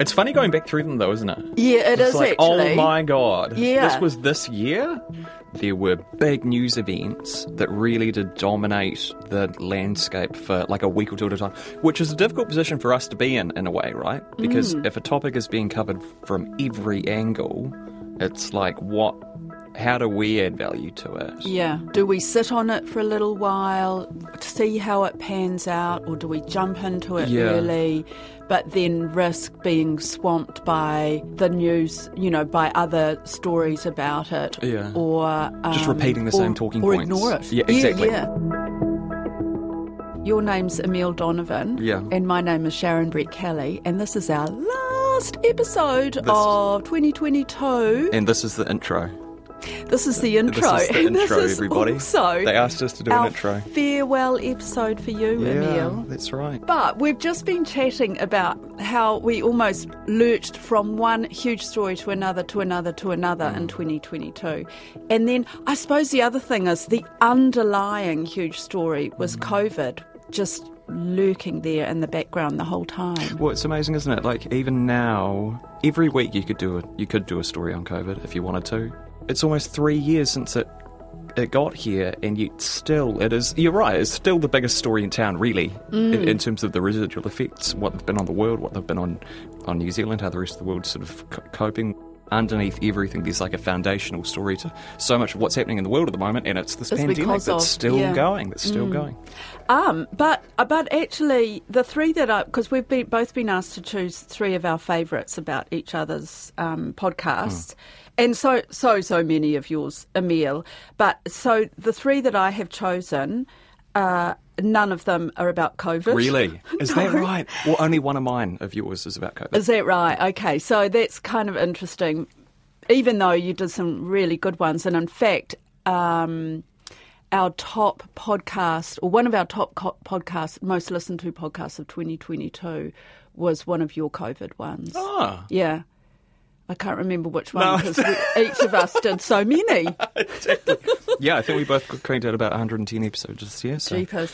It's funny going back through them though, isn't it? Yeah, it It's is like, actually. oh my god. Yeah. This was this year. There were big news events that really did dominate the landscape for like a week or two at a time, which is a difficult position for us to be in, in a way, right? Because Mm. if a topic is being covered from every angle, it's like, what, how do we add value to it? Yeah. Do we sit on it for a little while, see how it pans out, or do we jump into it Yeah. early, but then risk being swamped by the news, you know, by other stories about it? Yeah. Or Just um, repeating the same or- talking or points. ignore it. Yeah, exactly. Yeah, Your name's Emile Donovan. Yeah. And my name is Sharon Brettkelly, and this is our last episode This- of 2022. And this is the intro. This is the intro. This is the intro, this is everybody. Also They asked us to do an intro. farewell episode for you, Emile. that's right. But we've just been chatting about how we almost lurched from one huge story to another, to another, to another Mm. in 2022. And then I suppose the other thing is the underlying huge story was Mm. COVID just lurking there in the background the whole time. Well, it's amazing, isn't it? Like even now, every week you could do a you could do a story on COVID if you wanted to. It's almost three years since it it got here, and yet still it is. You're right. It's still the biggest story in town, really, in, in terms of the residual effects, what they've been on the world, what they've been on on New Zealand, how the rest of the world's sort of c- coping. Underneath everything, there's like a foundational story to so much of what's happening in the world at the moment, and it's this It's pandemic that's of- still yeah. going. That's still going. Um, but but actually, the three that I because we've been, both been asked to choose three of our favourites about each other's um, podcasts, and so so so many of yours, Emile. But so the three that I have chosen, uh, none of them are about COVID. Really? Is that right? Well, only one of mine of yours is about COVID. Is that right? Okay, so that's kind of interesting. Even though you did some really good ones, and in fact, um, our top podcast, or one of our top co- podcasts, most listened to podcasts of 2022, was one of your COVID ones. Ah. Yeah. I can't remember which one No. because each of us did so many. yeah, I think we both cranked out about 110 episodes this year. So. Jeepers.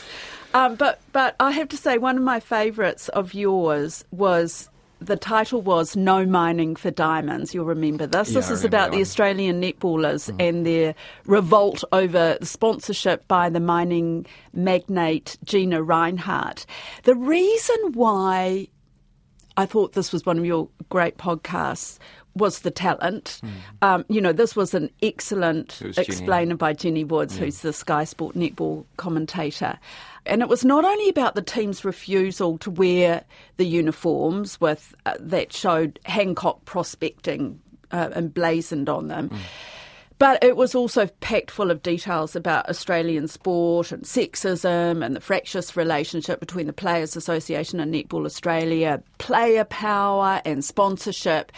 Um, but but I have to say one of my favourites of yours was the title was No Mining for Diamonds. You'll remember this. Yeah, this I is about the. Australian netballers and their revolt over the sponsorship by the mining magnate Gina Rinehart. The reason why I thought this was one of your great podcasts was the talent. Um, you know, this was an excellent was Jenny. explainer by Jenny Woods, who's the Sky Sport netball commentator. And it was not only about the team's refusal to wear the uniforms with uh, that showed Hancock prospecting uh, emblazoned on them. Hmm. But it was also packed full of details about Australian sport and sexism and the fractious relationship between the Players Association and Netball Australia, player power and sponsorship.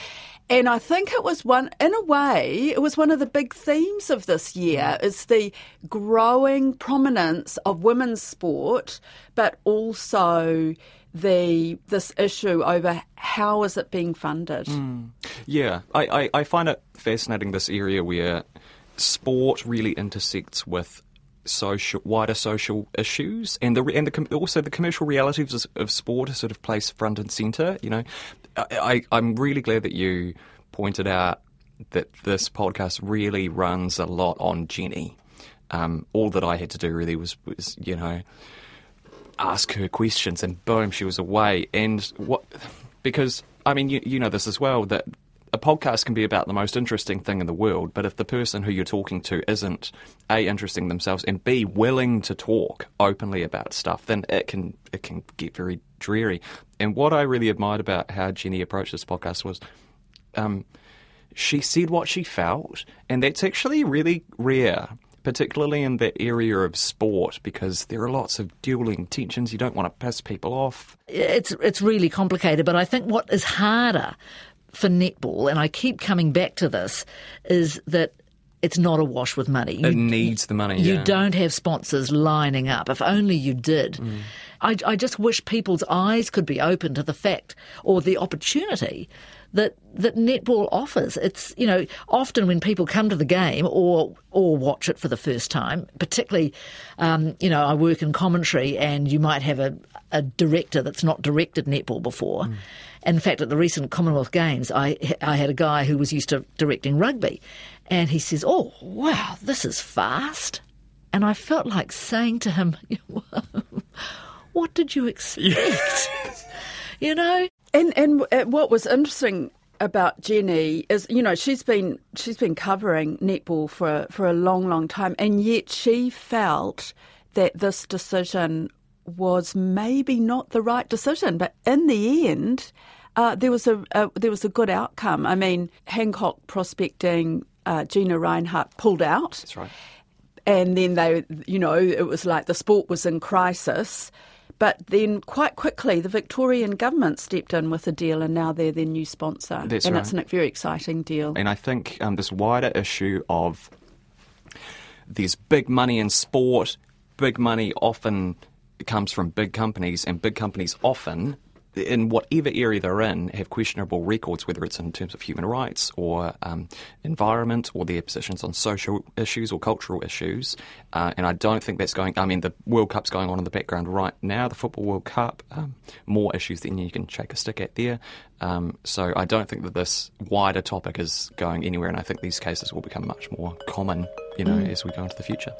And I think it was one, in a way, it was one of the big themes of this year mm. is the growing prominence of women's sport, but also the this issue over how is it being funded. Mm. Yeah, I, I, I find it fascinating this area where sport really intersects with social wider social issues and the and the also the commercial realities of, of sport are sort of placed front and center. You know, I, I'm really glad that you pointed out that this podcast really runs a lot on Jenny. Um, all that I had to do really was was you know ask her questions, and boom, she was away. And what? Because I mean, you, you know this as well that a podcast can be about the most interesting thing in the world, but if the person who you're talking to isn't a interesting themselves and b willing to talk openly about stuff, then it can it can get very dreary. And what I really admired about how Jenny approached this podcast was. Um, she said what she felt, and that's actually really rare, particularly in the area of sport, because there are lots of dueling tensions. You don't want to piss people off. it's it's really complicated. But I think what is harder for netball, and I keep coming back to this, is that it's not a wash with money. It needs the money. You yeah. don't have sponsors lining up. If only you did. Mm. I, I just wish people's eyes could be open to the fact or the opportunity that that netball offers. It's you know often when people come to the game or or watch it for the first time, particularly um, you know I work in commentary and you might have a, a director that's not directed netball before. Mm. In fact, at the recent Commonwealth Games, I I had a guy who was used to directing rugby, and he says, "Oh wow, this is fast," and I felt like saying to him. What did you expect? you know, and and uh, what was interesting about Jenny is, you know, she's been she's been covering netball for for a long, long time, and yet she felt that this decision was maybe not the right decision. But in the end, uh, there was a, a, there was a good outcome. I mean, Hancock prospecting uh, Gina Rinehart pulled out. That's right. And then they, you know, it was like the sport was in crisis. But then quite quickly, the Victorian government stepped in with a deal, and now they're their new sponsor. That's and right. it's a very exciting deal. And I think um, this wider issue of there's big money in sport, big money often comes from big companies, and big companies often in whatever area they're in, have questionable records, whether it's in terms of human rights or um, environment or their positions on social issues or cultural issues. Uh, and I don't think that's going. I mean, the World Cup's going on in the background right now, the Football World Cup. Um, more issues than you can shake a stick at there. Um, so I don't think that this wider topic is going anywhere, and I think these cases will become much more common, you know, mm. as we go into the future.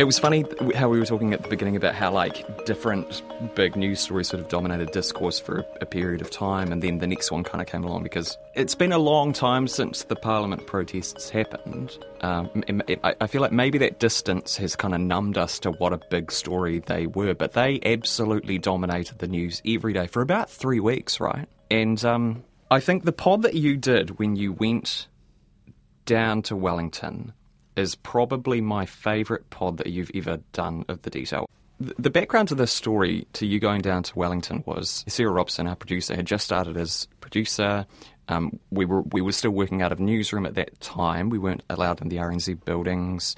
It was funny how we were talking at the beginning about how like different big news stories sort of dominated discourse for a period of time, and then the next one kind of came along because it's been a long time since the Parliament protests happened. Um, it, it, I feel like maybe that distance has kind of numbed us to what a big story they were, but they absolutely dominated the news every day for about three weeks, right? And um, I think the pod that you did when you went down to Wellington is probably my favourite pod that you've ever done of the detail. The background to this story, to you going down to Wellington, was Sarah Robson, our producer, had just started as producer. Um, we were we were still working out of newsroom at that time. We weren't allowed in the RNZ buildings,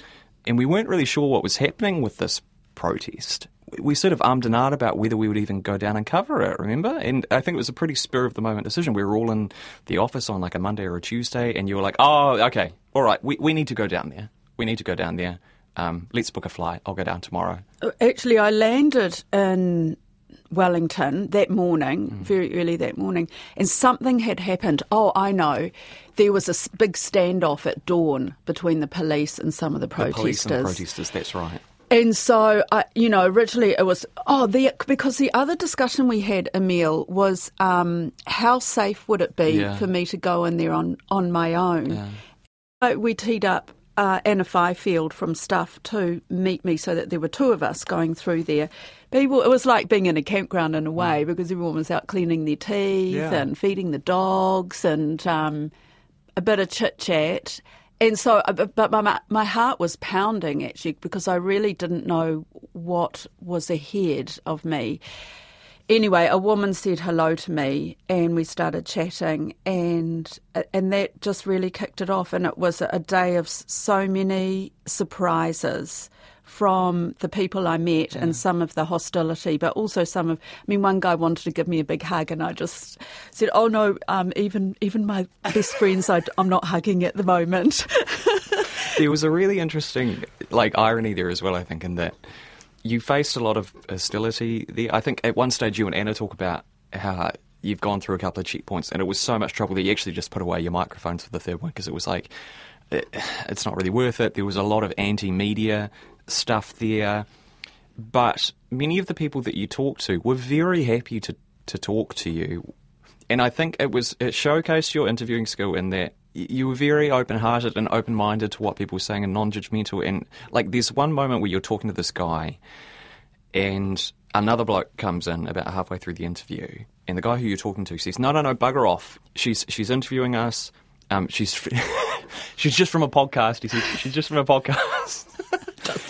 and we weren't really sure what was happening with this protest. We sort of ummed and ahed about whether we would even go down and cover it. Remember? And I think it was a pretty spur of the moment decision. We were all in the office on like a Monday or a Tuesday, and you were like, "Oh, okay, all right, we, we need to go down there. We need to go down there. Um, let's book a flight. I'll go down tomorrow. Uh, actually, I landed in Wellington that morning, mm. very early that morning, and something had happened. Oh, I know. There was a big standoff at dawn between the police and some of the protesters. The police and the protesters, that's right. And so, uh, you know, originally it was, oh, the, because the other discussion we had, Emile, was um, how safe would it be yeah. for me to go in there on, on my own? Yeah. We teed up uh, Anna Fifield from Stuff to meet me so that there were two of us going through there. People, it was like being in a campground in a way mm. because everyone was out cleaning their teeth yeah. and feeding the dogs and um, a bit of chit chat. And so, uh, but my my heart was pounding actually because I really didn't know what was ahead of me anyway, a woman said hello to me, and we started chatting, and and that just really kicked it off. And it was a day of so many surprises from the people I met yeah. and some of the hostility, but also some of. I mean, one guy wanted to give me a big hug, and I just said, "Oh no, um, even even my best friends, I, I'm not hugging at the moment." there was a really interesting like irony there as well. I think in that you faced a lot of hostility there. I think at one stage you and Anna talk about how you've gone through a couple of checkpoints and it was so much trouble that you actually just put away your microphones for the third one because it was like, it's not really worth it. There was a lot of anti media stuff there. But many of the people that you talked to were very happy to, to talk to you. And I think it was it showcased your interviewing skill in that you were very open hearted and open minded to what people were saying and non judgmental. And like, there's one moment where you're talking to this guy, and another bloke comes in about halfway through the interview, and the guy who you're talking to says, "No, no, no, bugger off. She's she's interviewing us. Um, she's she's just from a podcast." He says, "She's just from a podcast."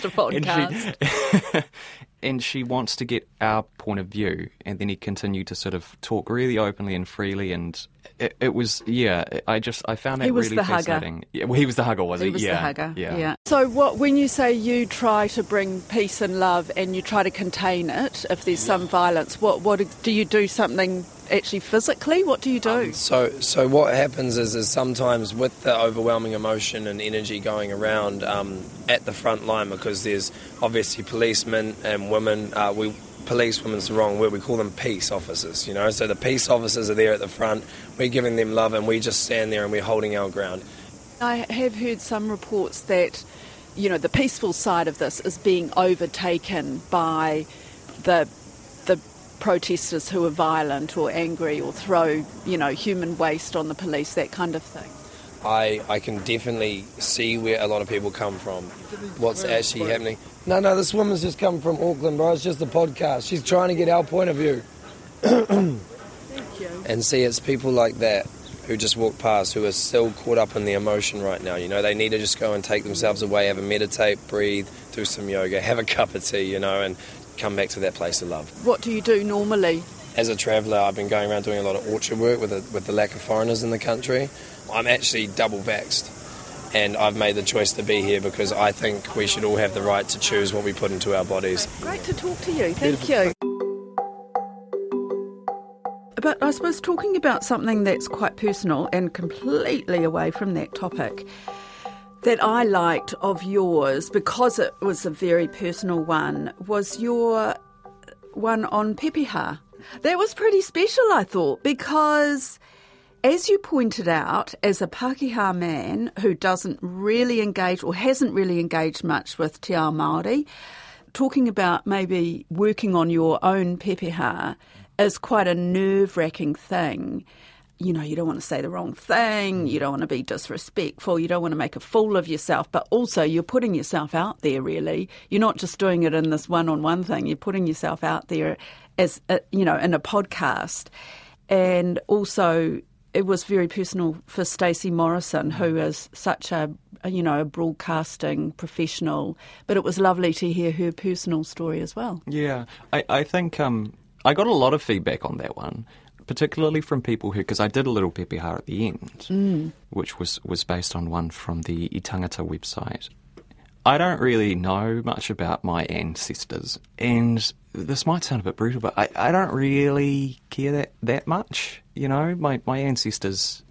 Just a podcast. and, she, and she wants to get our point of view. And then he continued to sort of talk really openly and freely, and it, it was yeah. I just I found that He was really the hugger. fascinating. Yeah, well, he was the hugger, was he? He was yeah, the hugger. Yeah. So, what when you say you try to bring peace and love, and you try to contain it if there's some violence, what what do you do? Something actually physically? What do you do? So, so what happens is, is sometimes with the overwhelming emotion and energy going around um, at the front line, because there's obviously policemen and women. Uh, we police women's the wrong word. We call them peace officers. You know, so the peace officers are there at the front. We're giving them love, and we just stand there and we're holding our ground. I have heard some reports that you know the peaceful side of this is being overtaken by the protesters who are violent or angry or throw you know human waste on the police, that kind of thing. I, I can definitely see where a lot of people come from, what's actually happening. No, no, this woman's just come from Auckland, bro. It's just a podcast. She's trying to get our point of view. Thank you. And see, it's people like that who just walk past who are still caught up in the emotion right now. You know, they need to just go and take themselves away, have a meditate, breathe, do some yoga, have a cup of tea, you know, and come back to that place of love. What do you do normally? As a traveller, I've been going around doing a lot of orchard work with the, with the lack of foreigners in the country. I'm actually double vaxxed. And I've made the choice to be here because I think we should all have the right to choose what we put into our bodies. Great to talk to you. Thank you. But I suppose talking about something that's quite personal and completely away from that topic that I liked of yours because it was a very personal one was your one on Pepeha. That was pretty special, I thought, because as you pointed out, as a Pākehā man who doesn't really engage or hasn't really engaged much with Te Ao Māori, talking about maybe working on your own pepeha is quite a nerve wracking thing. You know, you don't want to say the wrong thing, you mm. don't want to be disrespectful, you don't want to make a fool of yourself, but also you're putting yourself out there, really. You're not just doing it in this one on one thing, you're putting yourself out there as, a, you know, in a podcast. And also, it was very personal for Stacey Morrison, who mm. is such a, a, you know a broadcasting professional. But it was lovely to hear her personal story as well. Yeah, I, I think um, I got a lot of feedback on that one, particularly from people who, because I did a little pepeha at the end, mm. which was, was based on one from the E-Tangata website. I don't really know much about my ancestors, and this might sound a bit brutal, but I, I don't really care that, that much. You know, my, my ancestors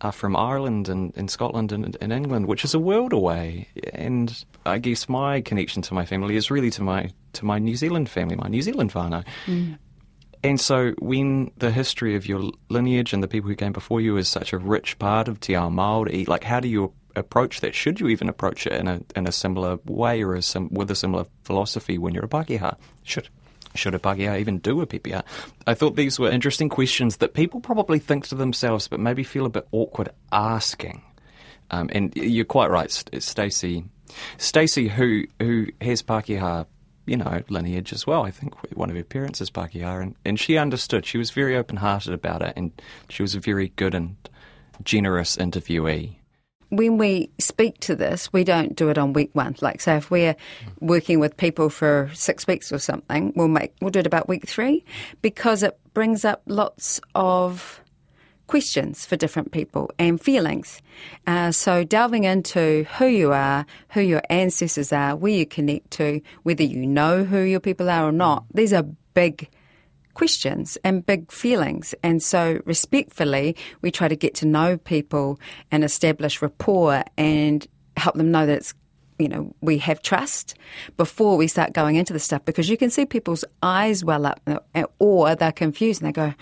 are from Ireland and, and Scotland and, and England, which is a world away. And I guess my connection to my family is really to my to my New Zealand family, my New Zealand whānau. Mm. And so, when the history of your lineage and the people who came before you is such a rich part of Te Ao Māori, like how do you approach that? Should you even approach it in a in a similar way or a sim- with a similar philosophy when you're a Pākehā? Should should a Pākehā even do a pepeha? I thought these were interesting questions that people probably think to themselves, but maybe feel a bit awkward asking. Um, and you're quite right, Stacey. Stacey, who who has Pākehā, you know, lineage as well. I think one of her parents is Pākehā, and, and she understood. She was very open-hearted about it, and she was a very good and generous interviewee. when we speak to this, we don't do it on week one. Like, say, if we're working with people for six weeks or something, we'll make we'll do it about week three because it brings up lots of questions for different people and feelings. Uh, so delving into who you are, who your ancestors are, where you connect to, whether you know who your people are or not, these are big questions and big feelings. And so, respectfully, we try to get to know people and establish rapport and help them know that it's, you know, we have trust before we start going into the stuff because you can see people's eyes well up uh, or they're confused and they go,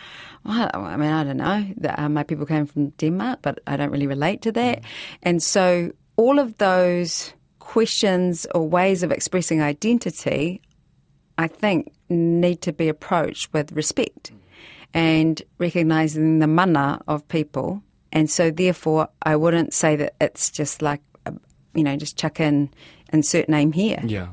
well, I mean, I don't know. uh, My people came from Denmark, but I don't really relate to that. And so, all of those questions or ways of expressing identity I think, need to be approached with respect and recognizing the mana of people. And so, therefore, I wouldn't say that it's just like, you know, just chuck in insert name here. Yeah.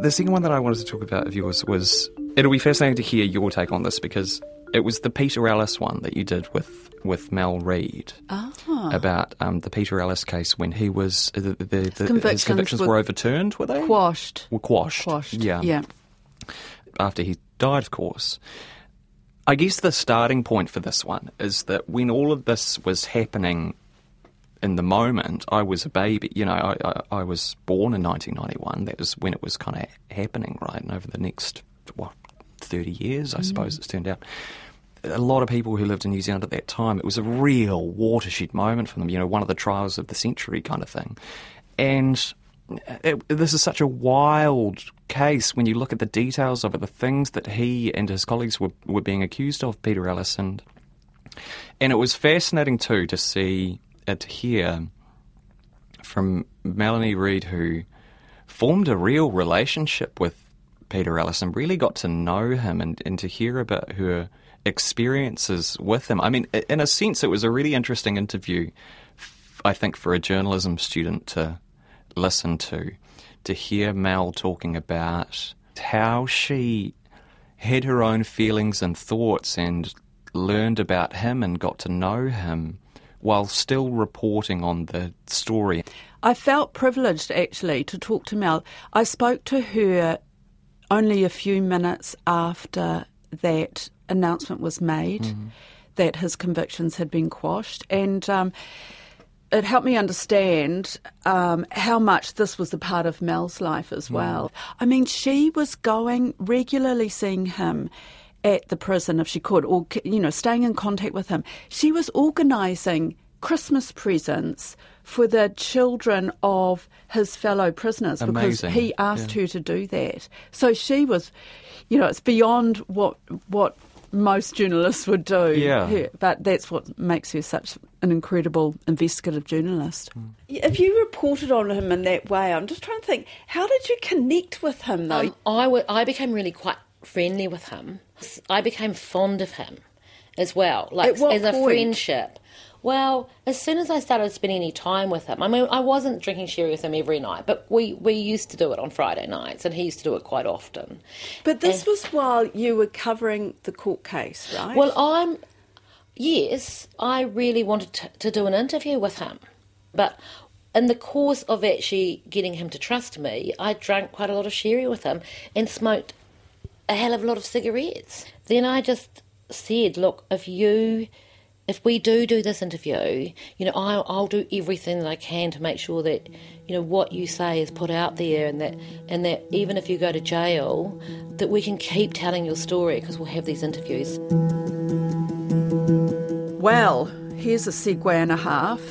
The second one that I wanted to talk about of yours was it'll be fascinating to hear your take on this because It was the Peter Ellis one that you did with with Mel Reid Ah. about um, the Peter Ellis case when he was the, the, the, his convictions convictions were were overturned, were they? Quashed. Were quashed. Quashed. Yeah. Yeah. After he died, of course. I guess the starting point for this one is that when all of this was happening in the moment, I was a baby. You know, I, I, I was born in 1991. That was when it was kind of happening, right? And over the next, what, 30 years, I suppose mm. it's turned out. A lot of people who lived in New Zealand at that time, it was a real watershed moment for them, you know, one of the trials of the century kind of thing. And it, this is such a wild case when you look at the details of it, the things that he and his colleagues were, were being accused of, Peter Ellis. And, and it was fascinating too to see it here from Melanie Reid, who formed a real relationship with Peter Ellis and really got to know him and, and to hear about her experiences with him. I mean, in a sense, it was a really interesting interview, I think, for a journalism student to listen to, to hear Mel talking about how she had her own feelings and thoughts and learned about him and got to know him while still reporting on the story. I felt privileged actually to talk to Mel. I spoke to her only a few minutes after that announcement was made that his convictions had been quashed, and um, it helped me understand um, how much this was a part of Mel's life as well. I mean, she was going regularly seeing him at the prison if she could, or you know, staying in contact with him. She was organising Christmas presents for the children of his fellow prisoners because he asked Yeah. her to do that. So she was, you know, it's beyond what what most journalists would do. Yeah. Her- but that's what makes her such an incredible investigative journalist. Hmm. If you reported on him in that way, I'm just trying to think, how did you connect with him though? Um, I, w- I became really quite friendly with him. I became fond of him as well, like At what as a friendship. Well, as soon as I started spending any time with him, I mean, I wasn't drinking sherry with him every night, but we, we used to do it on Friday nights, and he used to do it quite often. but this was while you were covering the court case, right? Well, I'm. Yes, I really wanted to, to do an interview with him. But in the course of actually getting him to trust me, I drank quite a lot of sherry with him and smoked a hell of a lot of cigarettes. Then I just said, look, if you. If we do do this interview, you know, I'll, I'll do everything that I can to make sure that, you know, what you say is put out there, and that, and that even if you go to jail, that we can keep telling your story because we'll have these interviews. Well, here's a segue and a half.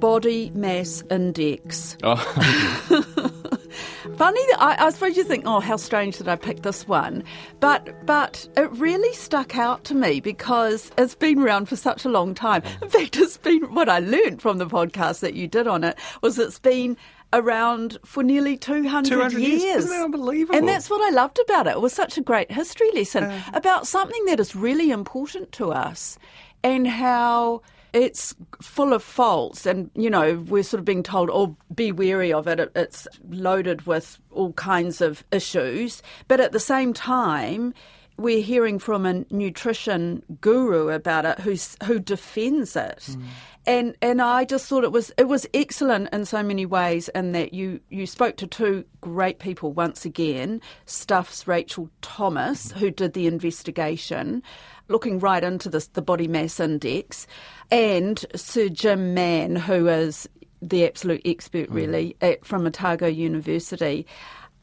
Body mass index. Oh. Funny that I, I suppose you think, oh, how strange that I picked this one, but but it really stuck out to me because it's been around for such a long time. In fact, it's been what I learned from the podcast that you did on it was it's been around for nearly 200, 200 years. years. Isn't that unbelievable? And that's what I loved about it. It was such a great history lesson about something that is really important to us and how it's full of faults. And you know we're sort of being told oh be wary of it. It- it's loaded with all kinds of issues. But at the same time we're hearing from a nutrition guru about it who's who defends it. Hmm. And and I just thought it was it was excellent in so many ways in that you you spoke to two great people once again Stuff's Rachel Thomas who did the investigation looking right into this the body mass index and Sir Jim Mann who is the absolute expert hmm. really at, from Otago University.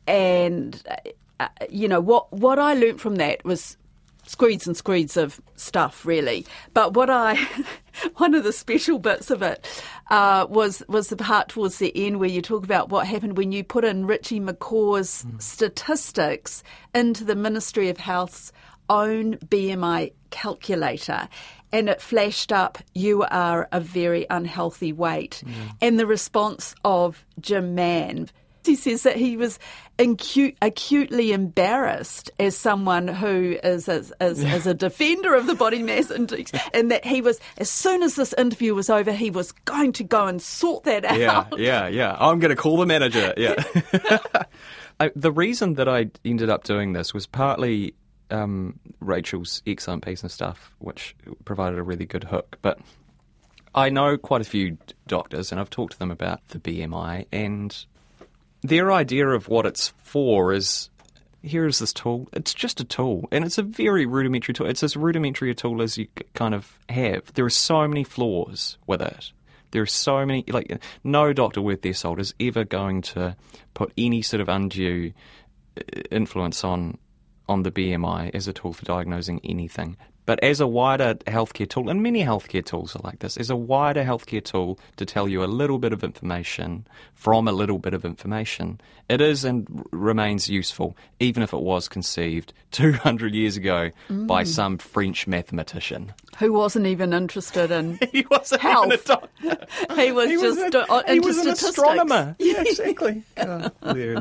And uh, you know what what I learnt from that was screeds and screeds of stuff, really. But what I, one of the special bits of it uh, was was the part towards the end where you talk about what happened when you put in Richie McCaw's statistics into the Ministry of Health's own BMI calculator. And it flashed up, you are a very unhealthy weight. And the response of Jim Mann he says that he was incu- acutely embarrassed as someone who is as, as, as a defender of the body mass index, and that he was as soon as this interview was over, he was going to go and sort that out. Yeah, yeah, yeah. I'm going to call the manager. Yeah. I, the reason that I ended up doing this was partly um, Rachel's excellent piece and stuff, which provided a really good hook. But I know quite a few doctors, and I've talked to them about the BMI, and their idea of what it's for is here is this tool. It's just a tool, and it's a very rudimentary tool. It's as rudimentary a tool as you kind of have. There are so many flaws with it. There are so many, like, no doctor worth their salt is ever going to put any sort of undue uh, influence on on the BMI as a tool for diagnosing anything. But as a wider healthcare tool, and many healthcare tools are like this, as a wider healthcare tool to tell you a little bit of information from a little bit of information, it is and remains useful, even if it was conceived 200 years ago mm. by some French mathematician. Who wasn't even interested in he wasn't health. Even a doctor. he was he just was a, uh, he was an astronomer. yeah, exactly. Oh, Yeah.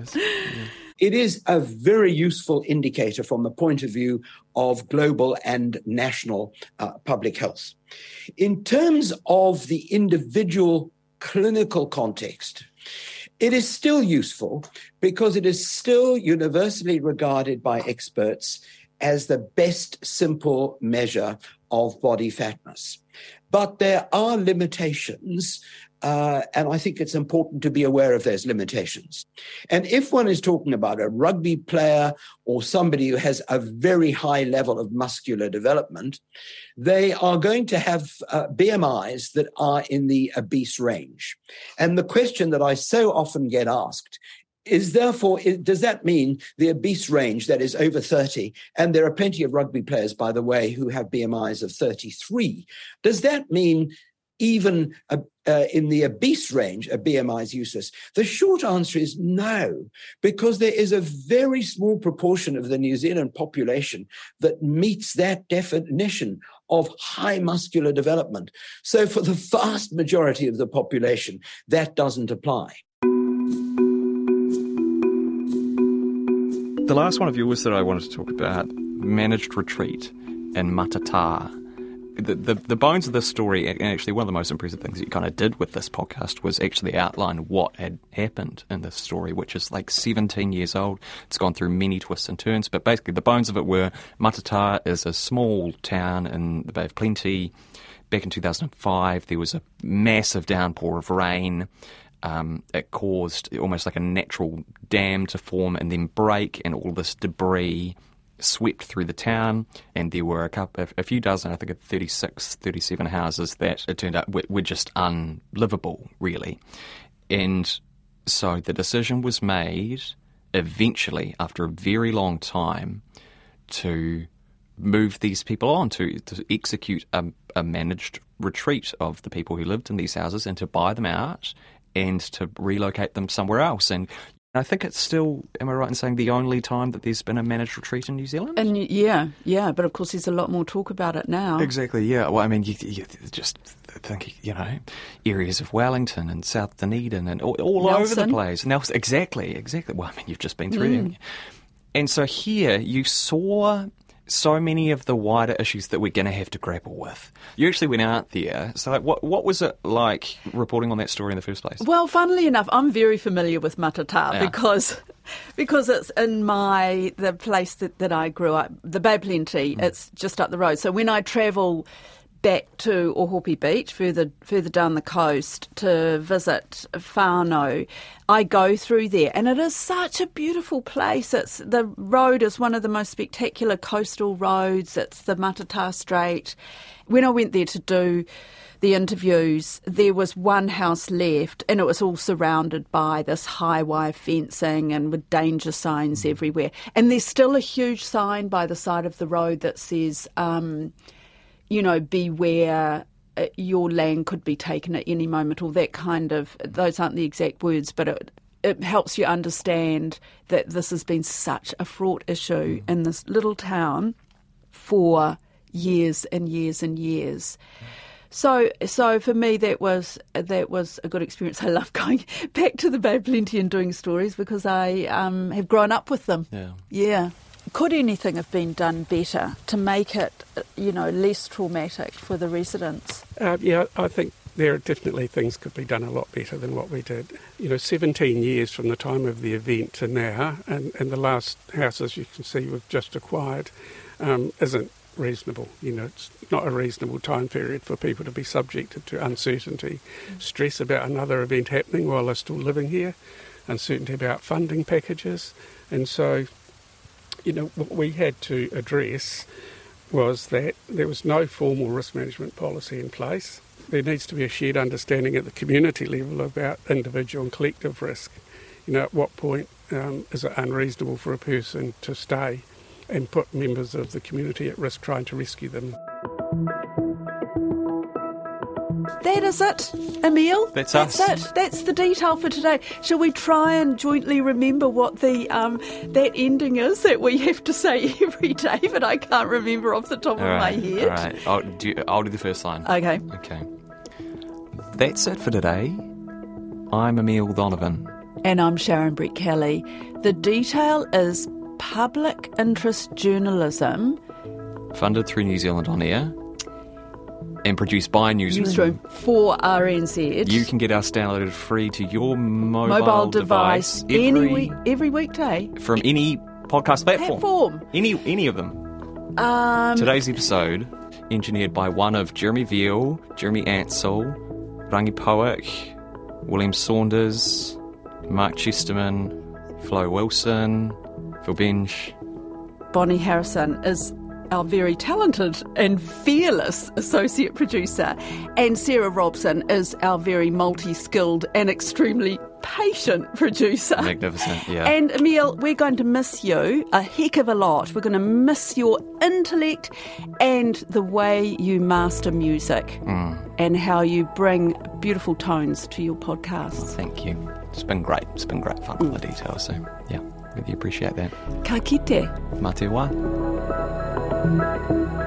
It is a very useful indicator from the point of view of global and national uh, public health. In terms of the individual clinical context, it is still useful because it is still universally regarded by experts as the best simple measure of body fatness. But there are limitations uh, and I think it's important to be aware of those limitations. And if one is talking about a rugby player or somebody who has a very high level of muscular development, they are going to have uh, BMIs that are in the obese range. And the question that I so often get asked is therefore, does that mean the obese range that is over 30? And there are plenty of rugby players, by the way, who have BMIs of 33. Does that mean even uh, in the obese range, a BMI is useless? The short answer is no, because there is a very small proportion of the New Zealand population that meets that definition of high muscular development. So for the vast majority of the population, that doesn't apply. The last one of yours that I wanted to talk about, managed retreat in Matata the, the, the bones of this story, and actually one of the most impressive things that you kind of did with this podcast was actually outline what had happened in this story, which is like 17 years old. It's gone through many twists and turns, but basically the bones of it were Matata is a small town in the Bay of Plenty. Back in 2005, there was a massive downpour of rain. Um, it caused almost like a natural dam to form and then break, and all this debris swept through the town, and there were a, couple, a few dozen, I think 36, 37 houses that it turned out were, were just unlivable, really. And so the decision was made eventually, after a very long time, to move these people on, to, to execute a, a managed retreat of the people who lived in these houses and to buy them out and to relocate them somewhere else. And I think it's still, am I right in saying, the only time that there's been a managed retreat in New Zealand? And yeah, yeah, but of course there's a lot more talk about it now. Exactly, yeah. Well, I mean, you, you just think, you know, areas of Wellington and South Dunedin and all, all over the place. Nelson, exactly, exactly. Well, I mean, you've just been through mm. there. And so here you saw so many of the wider issues that we're going to have to grapple with. You actually went out there. So, like, what what was it like reporting on that story in the first place? Well, funnily enough, I'm very familiar with Matata yeah. because because it's in my the place that, that I grew up, the Bay Plenty. Mm. It's just up the road. So when I travel back to Ohope Beach, further further down the coast, to visit whānau. I go through there, and it is such a beautiful place. It's the road is one of the most spectacular coastal roads. It's the Matata Strait. When I went there to do the interviews, there was one house left, and it was all surrounded by this high wire fencing and with danger signs mm. everywhere. And there's still a huge sign by the side of the road that says. Um, you know, beware uh, your land could be taken at any moment, or that kind of, those aren't the exact words, but it, it helps you understand that this has been such a fraught issue mm. in this little town for years and years and years. So, so for me, that was that was a good experience. I love going back to the Bay Plenty and doing stories because I um, have grown up with them. Yeah, yeah. Could anything have been done better to make it, you know, less traumatic for the residents? Uh, yeah, I think there are definitely things could be done a lot better than what we did. You know, 17 years from the time of the event to now, and, and the last house, as you can see, we've just acquired, um, isn't reasonable. You know, it's not a reasonable time period for people to be subjected to uncertainty, stress about another event happening while they're still living here, uncertainty about funding packages. And so, you know, what we had to address was that there was no formal risk management policy in place. There needs to be a shared understanding at the community level about individual and collective risk. You know, at what point um, is it unreasonable for a person to stay and put members of the community at risk trying to rescue them? That is it, Emile. That's That's us. it. That's the detail for today. Shall we try and jointly remember what the um, that ending is that we have to say every day, but I can't remember off the top All of right, my head. all right. I'll do, I'll do the first line. Okay. Okay. That's it for today. I'm Emile Donovan. And I'm Sharon Brettkelly. The detail is public interest journalism, funded through New Zealand On Air and produced by Newsroom. newsroom for RNZ. You can get us downloaded free to your mobile, mobile device, every, any week, every weekday. from any podcast platform. Platform. Any any of them. Um, Today's episode, engineered by one of Jeremy Veal, Jeremy Ansell, Rangi Powick, William Saunders, Mark Chesterman, Flo Wilson, Phil Bench. Bonnie Harrison is our very talented and fearless associate producer, and Sarah Robson is our very multi skilled and extremely patient producer. Magnificent, yeah. And Emile, we're going to miss you a heck of a lot. We're going to miss your intellect and the way you master music mm. and how you bring beautiful tones to your podcasts. Thank you. It's been great. It's been great fun on the mm. details. So, yeah, really appreciate that. Ka kite. Mate wa. Thank you.